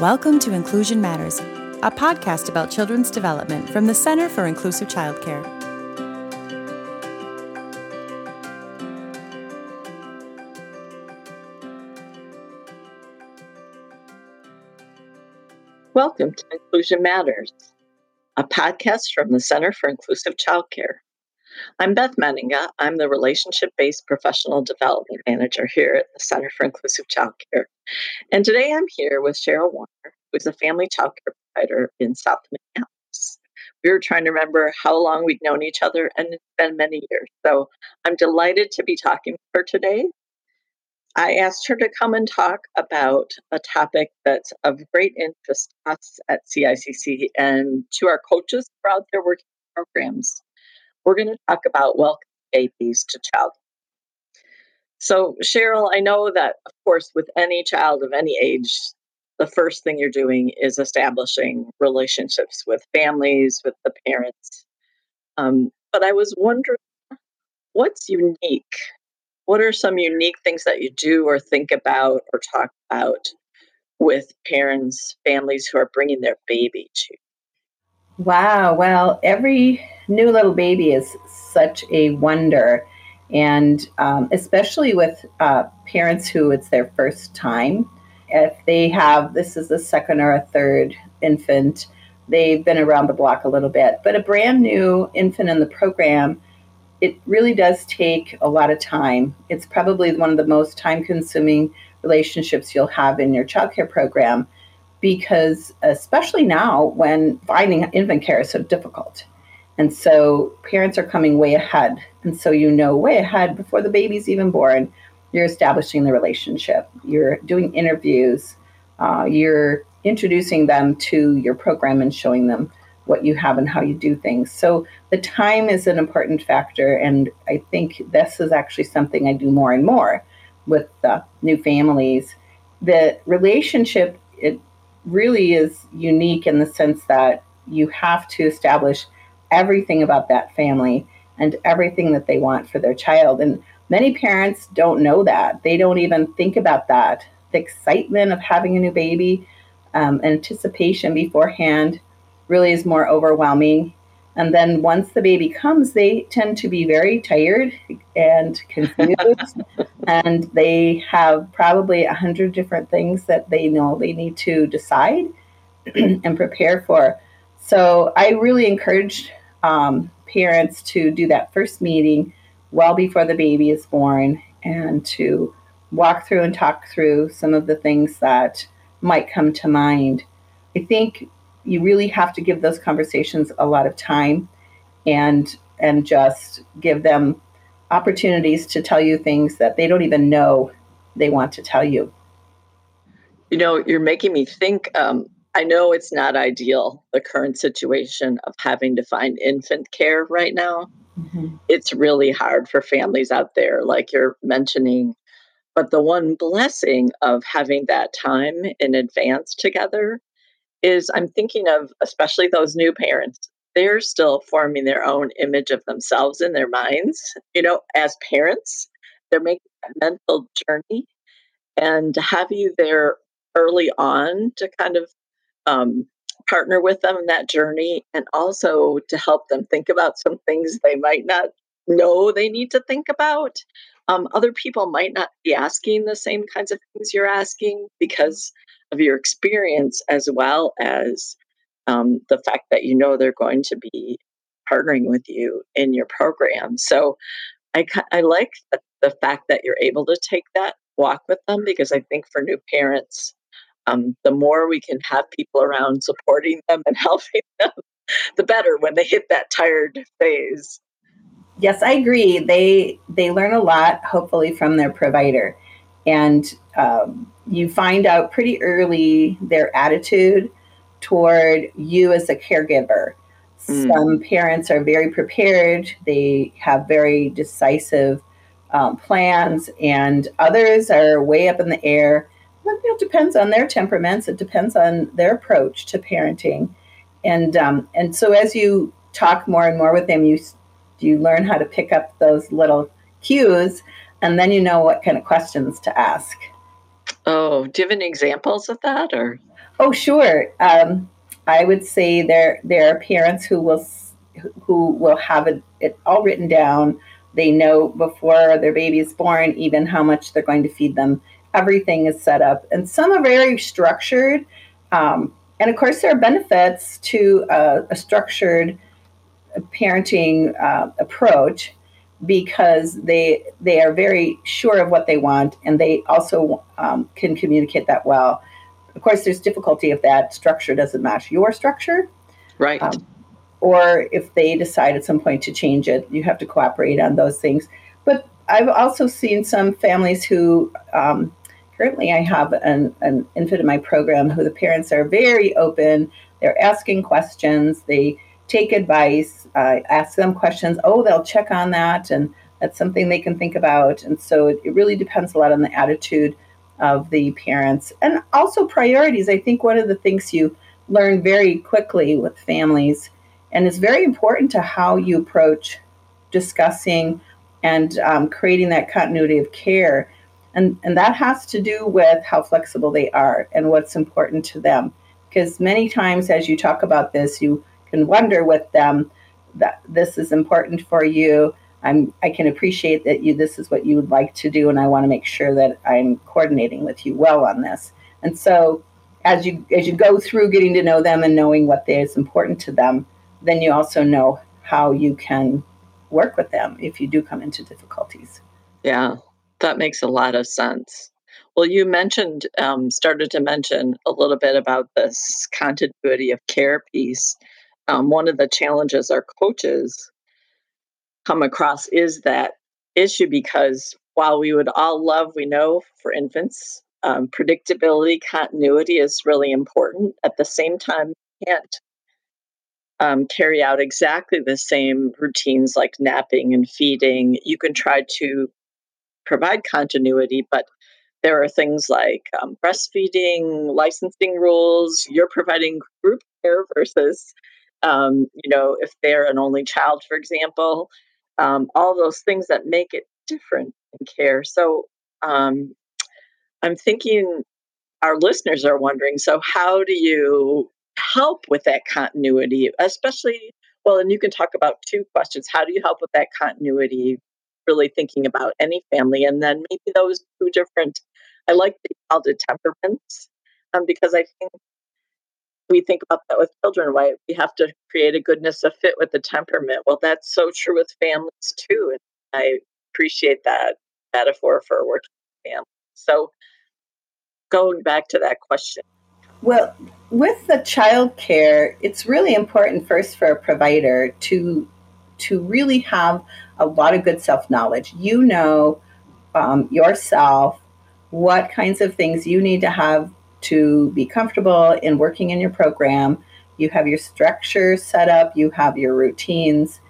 Welcome to Inclusion Matters, a podcast about children's development from the Center for Inclusive Childcare. Welcome to Inclusion Matters, a podcast from the Center for Inclusive Childcare. I'm Beth Menninga. I'm the Relationship Based Professional Development Manager here at the Center for Inclusive Childcare. And today I'm here with Cheryl Warner, who's a family childcare provider in South Minneapolis. We were trying to remember how long we'd known each other, and it's been many years. So I'm delighted to be talking with her today. I asked her to come and talk about a topic that's of great interest to us at CICC and to our coaches throughout their working programs. We're going to talk about welcome babies to child so, Cheryl, I know that, of course, with any child of any age, the first thing you're doing is establishing relationships with families, with the parents. Um, but I was wondering what's unique? What are some unique things that you do or think about or talk about with parents, families who are bringing their baby to? Wow. Well, every new little baby is such a wonder. And um, especially with uh, parents who it's their first time if they have this is the second or a third infant they've been around the block a little bit. But a brand new infant in the program it really does take a lot of time. It's probably one of the most time consuming relationships you'll have in your childcare program because especially now when finding infant care is so difficult and so parents are coming way ahead. And so you know way ahead before the baby's even born, you're establishing the relationship. You're doing interviews. Uh, you're introducing them to your program and showing them what you have and how you do things. So the time is an important factor. And I think this is actually something I do more and more with the new families. The relationship, it really is unique in the sense that you have to establish everything about that family and everything that they want for their child. And many parents don't know that. They don't even think about that. The excitement of having a new baby, um, anticipation beforehand, really is more overwhelming. And then once the baby comes, they tend to be very tired and confused. and they have probably a hundred different things that they know they need to decide and prepare for. So I really encourage um, parents to do that first meeting well before the baby is born and to walk through and talk through some of the things that might come to mind. I think you really have to give those conversations a lot of time and and just give them opportunities to tell you things that they don't even know they want to tell you. You know, you're making me think um, I know it's not ideal, the current situation of having to find infant care right now. Mm-hmm. It's really hard for families out there, like you're mentioning. But the one blessing of having that time in advance together is I'm thinking of especially those new parents. They're still forming their own image of themselves in their minds. You know, as parents, they're making a mental journey. And to have you there early on to kind of um, partner with them in that journey and also to help them think about some things they might not know they need to think about. Um, other people might not be asking the same kinds of things you're asking because of your experience, as well as um, the fact that you know they're going to be partnering with you in your program. So I, I like the, the fact that you're able to take that walk with them because I think for new parents, um, the more we can have people around supporting them and helping them, the better when they hit that tired phase. Yes, I agree. They they learn a lot, hopefully, from their provider, and um, you find out pretty early their attitude toward you as a caregiver. Mm. Some parents are very prepared; they have very decisive um, plans, and others are way up in the air it depends on their temperaments. It depends on their approach to parenting, and um, and so as you talk more and more with them, you you learn how to pick up those little cues, and then you know what kind of questions to ask. Oh, do you have any examples of that, or? Oh, sure. Um, I would say there there are parents who will who will have it, it all written down. They know before their baby is born even how much they're going to feed them. Everything is set up, and some are very structured. Um, and of course, there are benefits to a, a structured parenting uh, approach because they they are very sure of what they want, and they also um, can communicate that well. Of course, there's difficulty if that structure doesn't match your structure. Right. Um, or if they decide at some point to change it, you have to cooperate on those things. But I've also seen some families who, um, currently, I have an, an infant in my program who the parents are very open. They're asking questions. They take advice, uh, ask them questions. Oh, they'll check on that, and that's something they can think about. And so it, it really depends a lot on the attitude of the parents and also priorities. I think one of the things you learn very quickly with families, and it's very important to how you approach discussing and um, creating that continuity of care. And, and that has to do with how flexible they are and what's important to them. Because many times, as you talk about this, you can wonder with them that this is important for you I'm I can appreciate that you this is what you would like to do and I want to make sure that I'm coordinating with you well on this. And so as you as you go through getting to know them and knowing what is important to them, then you also know how you can work with them if you do come into difficulties. Yeah, that makes a lot of sense. Well, you mentioned, um, started to mention a little bit about this continuity of care piece. Um, one of the challenges our coaches come across is that issue because while we would all love, we know for infants, um, predictability, continuity is really important. At the same time, can't um, carry out exactly the same routines like napping and feeding. You can try to provide continuity, but there are things like um, breastfeeding, licensing rules. You're providing group care versus, um, you know, if they're an only child, for example, um, all those things that make it different in care. So um, I'm thinking our listeners are wondering so, how do you help with that continuity, especially? Well, and you can talk about two questions. How do you help with that continuity? Really thinking about any family, and then maybe those two different. I like the it temperaments, um, because I think we think about that with children, why we have to create a goodness of fit with the temperament. Well, that's so true with families too. And I appreciate that metaphor for working family. So going back to that question. Well, with the child care, it's really important first for a provider to to really have a lot of good self knowledge. You know um, yourself what kinds of things you need to have to be comfortable in working in your program. You have your structure set up, you have your routines,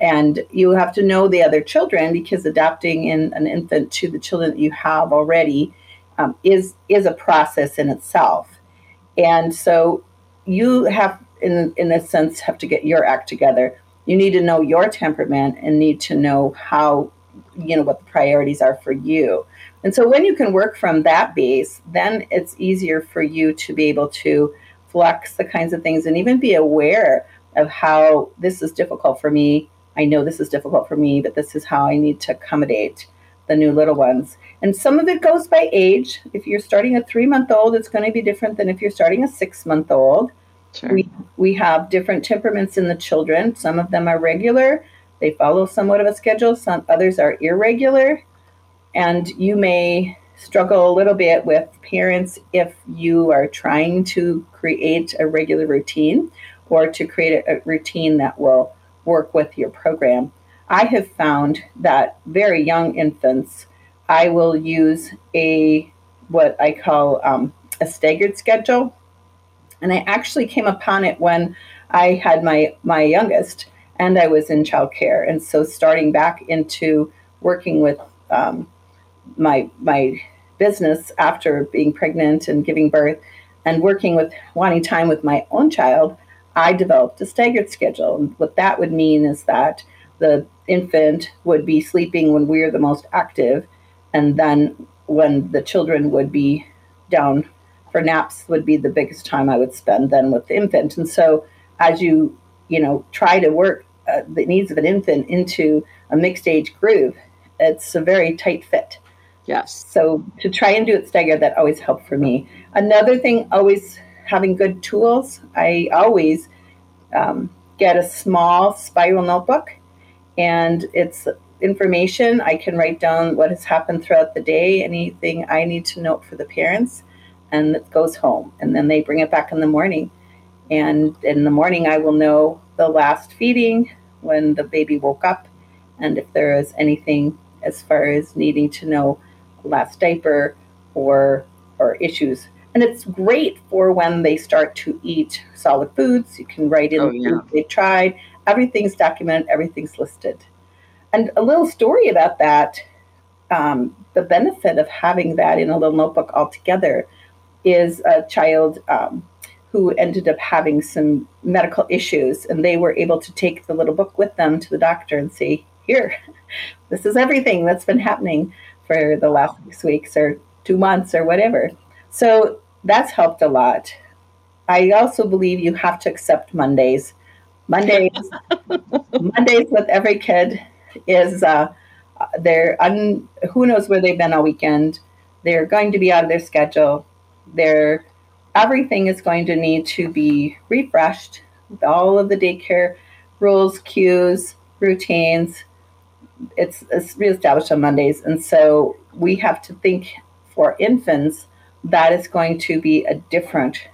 and you have to know the other children because adopting in an infant to the children that you have already um, is is a process in itself. And so you have, in in a sense, have to get your act together. You need to know your temperament and need to know how, you know, what the priorities are for you. And so when you can work from that base, then it's easier for you to be able to flex the kinds of things and even be aware of how this is difficult for me. I know this is difficult for me, but this is how I need to accommodate the new little ones. And some of it goes by age. If you're starting a three month old, it's going to be different than if you're starting a six month old. Sure. We, we have different temperaments in the children. Some of them are regular, they follow somewhat of a schedule, some others are irregular. And you may struggle a little bit with parents if you are trying to create a regular routine or to create a, a routine that will work with your program. I have found that very young infants, I will use a what I call um, a staggered schedule, and I actually came upon it when I had my my youngest and I was in childcare, and so starting back into working with um, my my business after being pregnant and giving birth and working with wanting time with my own child, I developed a staggered schedule. And what that would mean is that the infant would be sleeping when we're the most active, and then when the children would be down for naps would be the biggest time I would spend then with the infant. And so as you, you know, try to work uh, the needs of an infant into a mixed age group, it's a very tight fit. Yes. So to try and do it staggered, that always helped for me. Another thing, always having good tools. I always um, get a small spiral notebook, and it's information. I can write down what has happened throughout the day, anything I need to note for the parents, and it goes home. And then they bring it back in the morning. And in the morning, I will know the last feeding, when the baby woke up, and if there is anything as far as needing to know last diaper or or issues. And it's great for when they start to eat solid foods. You can write in oh, yeah. they tried. Everything's documented. Everything's listed. And a little story about that. Um, the benefit of having that in a little notebook altogether is a child um, who ended up having some medical issues, and they were able to take the little book with them to the doctor and say, Here, this is everything that's been happening for the last six weeks or two months or whatever. So that's helped a lot. I also believe you have to accept Mondays. Mondays, Mondays with every kid is uh, they're un, who knows where they've been all weekend. They're going to be out of their schedule. They're everything is going to need to be refreshed with all of the daycare rules, cues, routines. It's, it's reestablished on Mondays. And so we have to think for infants that is going to be a different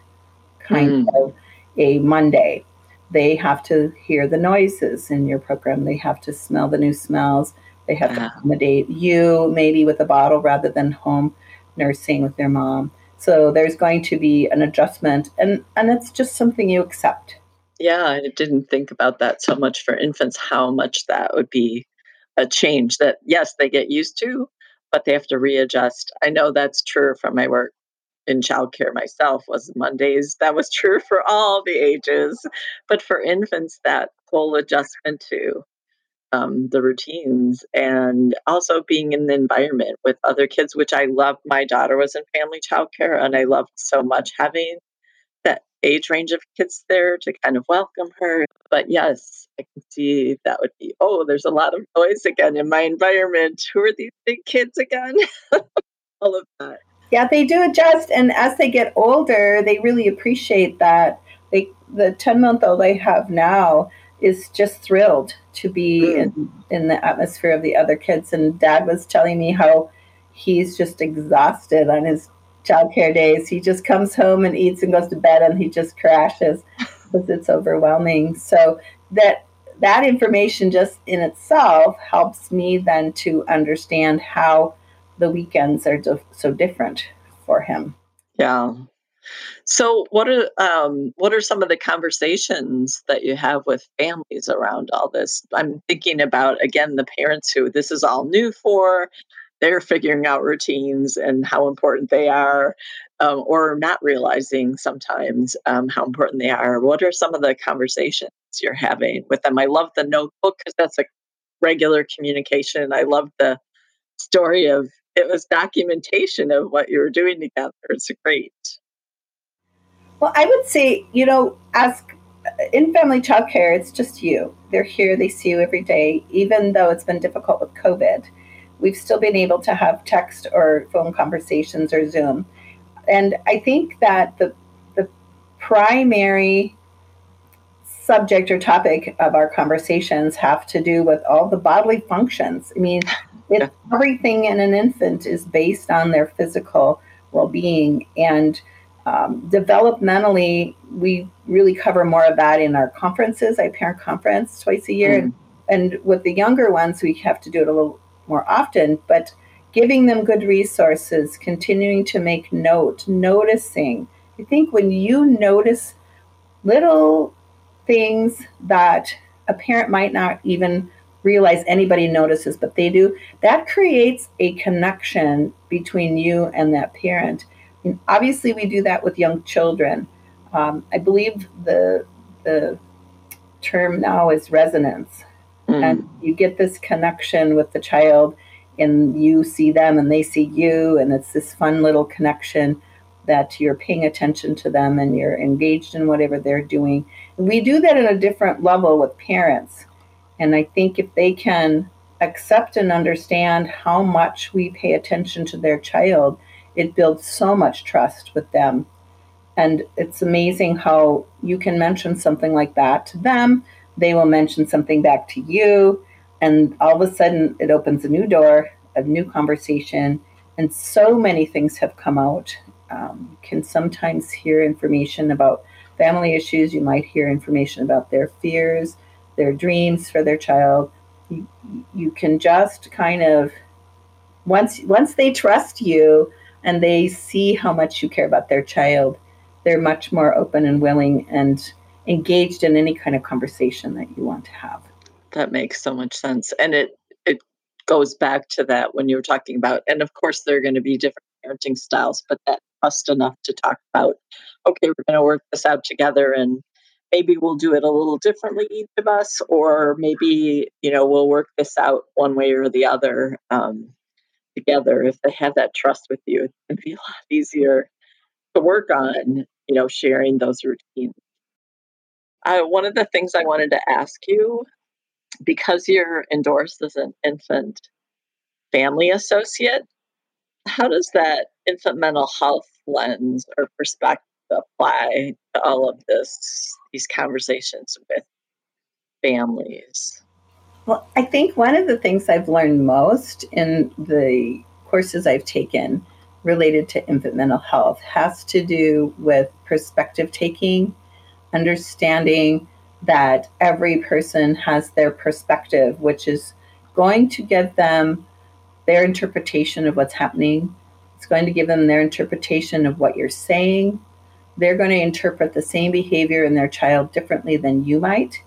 kind mm. of a Monday. They have to hear the noises in your program, they have to smell the new smells, they have to accommodate you maybe with a bottle rather than home nursing with their mom so there's going to be an adjustment, and and it's just something you accept. Yeah, I didn't think about that so much for infants. How much that would be a change that yes, they get used to, but they have to readjust. I know that's true from my work in childcare myself was Mondays. That was true for all the ages. But for infants, that whole adjustment to um, the routines and also being in the environment with other kids, which I love. My daughter was in family childcare, and I loved so much having that age range of kids there to kind of welcome her. But yes, I can see that would be, oh, there's a lot of noise again in my environment. Who are these big kids again? All of that. Yeah, they do adjust. And as they get older, they really appreciate that. They, the 10 month old I have now, is just thrilled to be mm. in, in the atmosphere of the other kids. And dad was telling me how he's just exhausted on his childcare days. He just comes home and eats and goes to bed and he just crashes because it's overwhelming. So that that information just in itself helps me then to understand how the weekends are so different for him. Yeah, so, what are um, what are some of the conversations that you have with families around all this? I'm thinking about again the parents who this is all new for. They're figuring out routines and how important they are, um, or not realizing sometimes um, how important they are. What are some of the conversations you're having with them? I love the notebook because that's a regular communication. I love the story of it was documentation of what you were doing together. It's great. Well, I would say, you know, as uh, in family childcare, it's just you. They're here, they see you every day, even though it's been difficult with COVID. We've still been able to have text or phone conversations or Zoom. And I think that the the primary subject or topic of our conversations have to do with all the bodily functions. I mean, everything in an infant is based on their physical well-being and um, developmentally, we really cover more of that in our conferences. I parent conference twice a year, mm. and, and with the younger ones, we have to do it a little more often. But giving them good resources, continuing to make note, noticing. I think when you notice little things that a parent might not even realize anybody notices, but they do, that creates a connection between you and that parent. And obviously, we do that with young children. Um, I believe the the term now is resonance, mm. and you get this connection with the child, and you see them, and they see you, and it's this fun little connection. that you're paying attention to them and you're engaged in whatever they're doing. We do that at a different level with parents. And I think if they can accept and understand how much we pay attention to their child, it builds so much trust with them. And it's amazing how you can mention something like that to them, they will mention something back to you, and all of a sudden it opens a new door, a new conversation, and so many things have come out. Um, can sometimes hear information about family issues. You might hear information about their fears, their dreams for their child. You, you can just kind of once once they trust you and they see how much you care about their child, they're much more open and willing and engaged in any kind of conversation that you want to have. That makes so much sense. And it it goes back to that when you were talking about and of course there are going to be different parenting styles, but that trust enough to talk about, okay, we're going to work this out together and maybe we'll do it a little differently each of us or maybe you know we'll work this out one way or the other um, together if they have that trust with you it'd be a lot easier to work on you know sharing those routines. Uh, one of the things i wanted to ask you because you're endorsed as an infant family associate how does that infant mental health lens or perspective apply to all of this these conversations with families well i think one of the things i've learned most in the courses i've taken related to infant mental health has to do with perspective taking understanding that every person has their perspective which is going to give them their interpretation of what's happening it's going to give them their interpretation of what you're saying they're going to interpret the same behavior in their child differently than you might.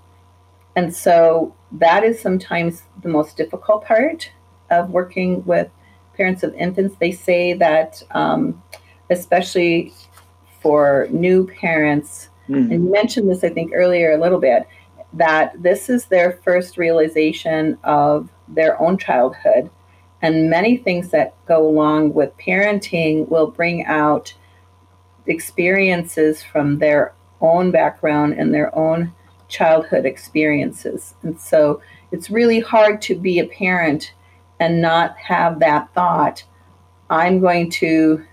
And so that is sometimes the most difficult part of working with parents of infants. They say that, um, especially for new parents, mm. and you mentioned this, I think, earlier a little bit, that this is their first realization of their own childhood. And many things that go along with parenting will bring out experiences from their own background and their own childhood experiences. And so it's really hard to be a parent and not have that thought I'm going to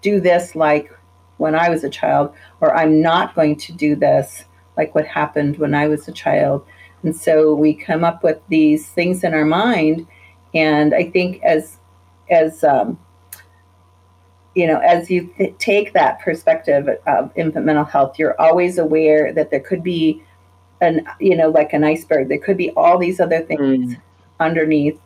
do this like when I was a child, or I'm not going to do this like what happened when I was a child. And so we come up with these things in our mind. And I think as as um, you know, as you th- take that perspective of infant mental health, you're always aware that there could be an, you know, like an iceberg. There could be all these other things mm. underneath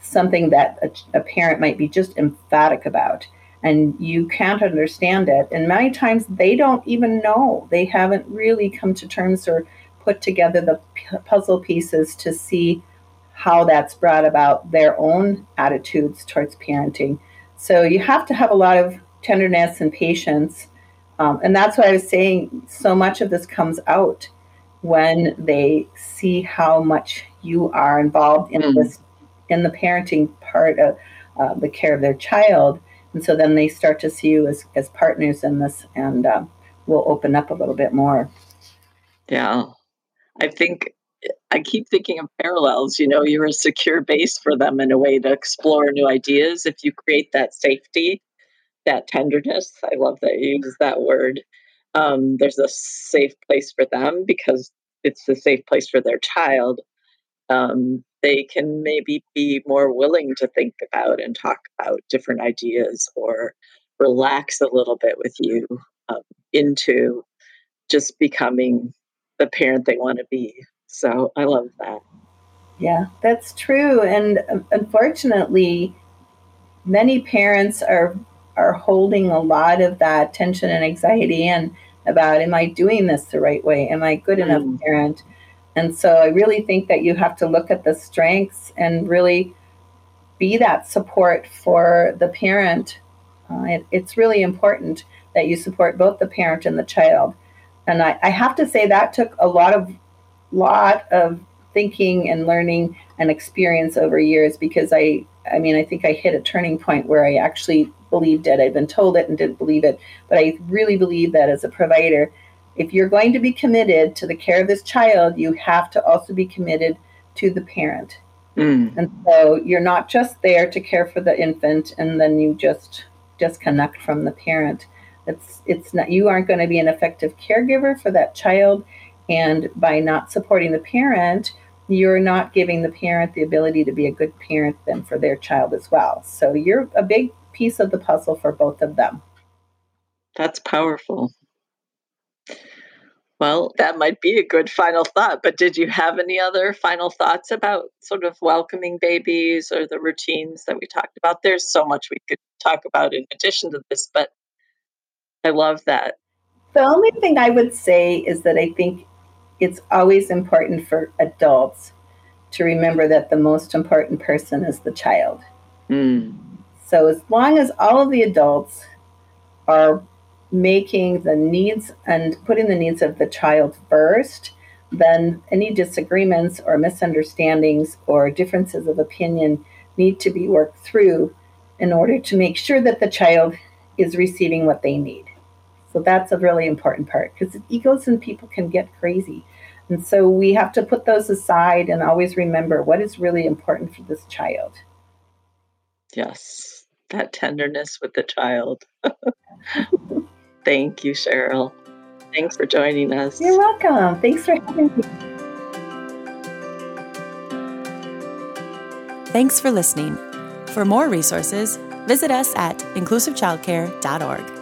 something that a, a, parent might be just emphatic about. And you can't understand it. And many times they don't even know. They haven't really come to terms or put together the p- puzzle pieces to see how that's brought about their own attitudes towards parenting so you have to have a lot of tenderness and patience. Um, and that's why I was saying so much of this comes out when they see how much you are involved in mm. this in the parenting part of uh, the care of their child and so then they start to see you as, as partners in this and uh, will open up a little bit more yeah i think I keep thinking of parallels. You know, you're a secure base for them in a way to explore new ideas. If you create that safety, that tenderness, I love that you use that word. Um, there's a safe place for them because it's a safe place for their child. Um, they can maybe be more willing to think about and talk about different ideas or relax a little bit with you um, into just becoming the parent they want to be so I love that. Yeah, that's true. And um, unfortunately, many parents are are holding a lot of that tension and anxiety in about am I doing this the right way? Am I good enough mm. parent? And so I really think that you have to look at the strengths and really be that support for the parent. Uh, it, it's really important that you support both the parent and the child. And I, I have to say that took a lot of lot of thinking and learning and experience over years because I I mean I think I hit a turning point where I actually believed it. I'd been told it and didn't believe it. But I really believe that as a provider, if you're going to be committed to the care of this child, you have to also be committed to the parent. Mm. And so you're not just there to care for the infant and then you just disconnect from the parent. It's it's not you aren't going to be an effective caregiver for that child and by not supporting the parent, you're not giving the parent the ability to be a good parent then for their child as well. So you're a big piece of the puzzle for both of them. That's powerful. Well, that might be a good final thought, but did you have any other final thoughts about sort of welcoming babies or the routines that we talked about? There's so much we could talk about in addition to this, but I love that. The only thing I would say is that I think it's always important for adults to remember that the most important person is the child. Mm. So, as long as all of the adults are making the needs and putting the needs of the child first, then any disagreements or misunderstandings or differences of opinion need to be worked through in order to make sure that the child is receiving what they need. So that's a really important part because egos and people can get crazy. And so we have to put those aside and always remember what is really important for this child. Yes, that tenderness with the child. Thank you, Cheryl. Thanks for joining us. You're welcome. Thanks for having me. Thanks for listening. For more resources, visit us at inclusivechildcare.org.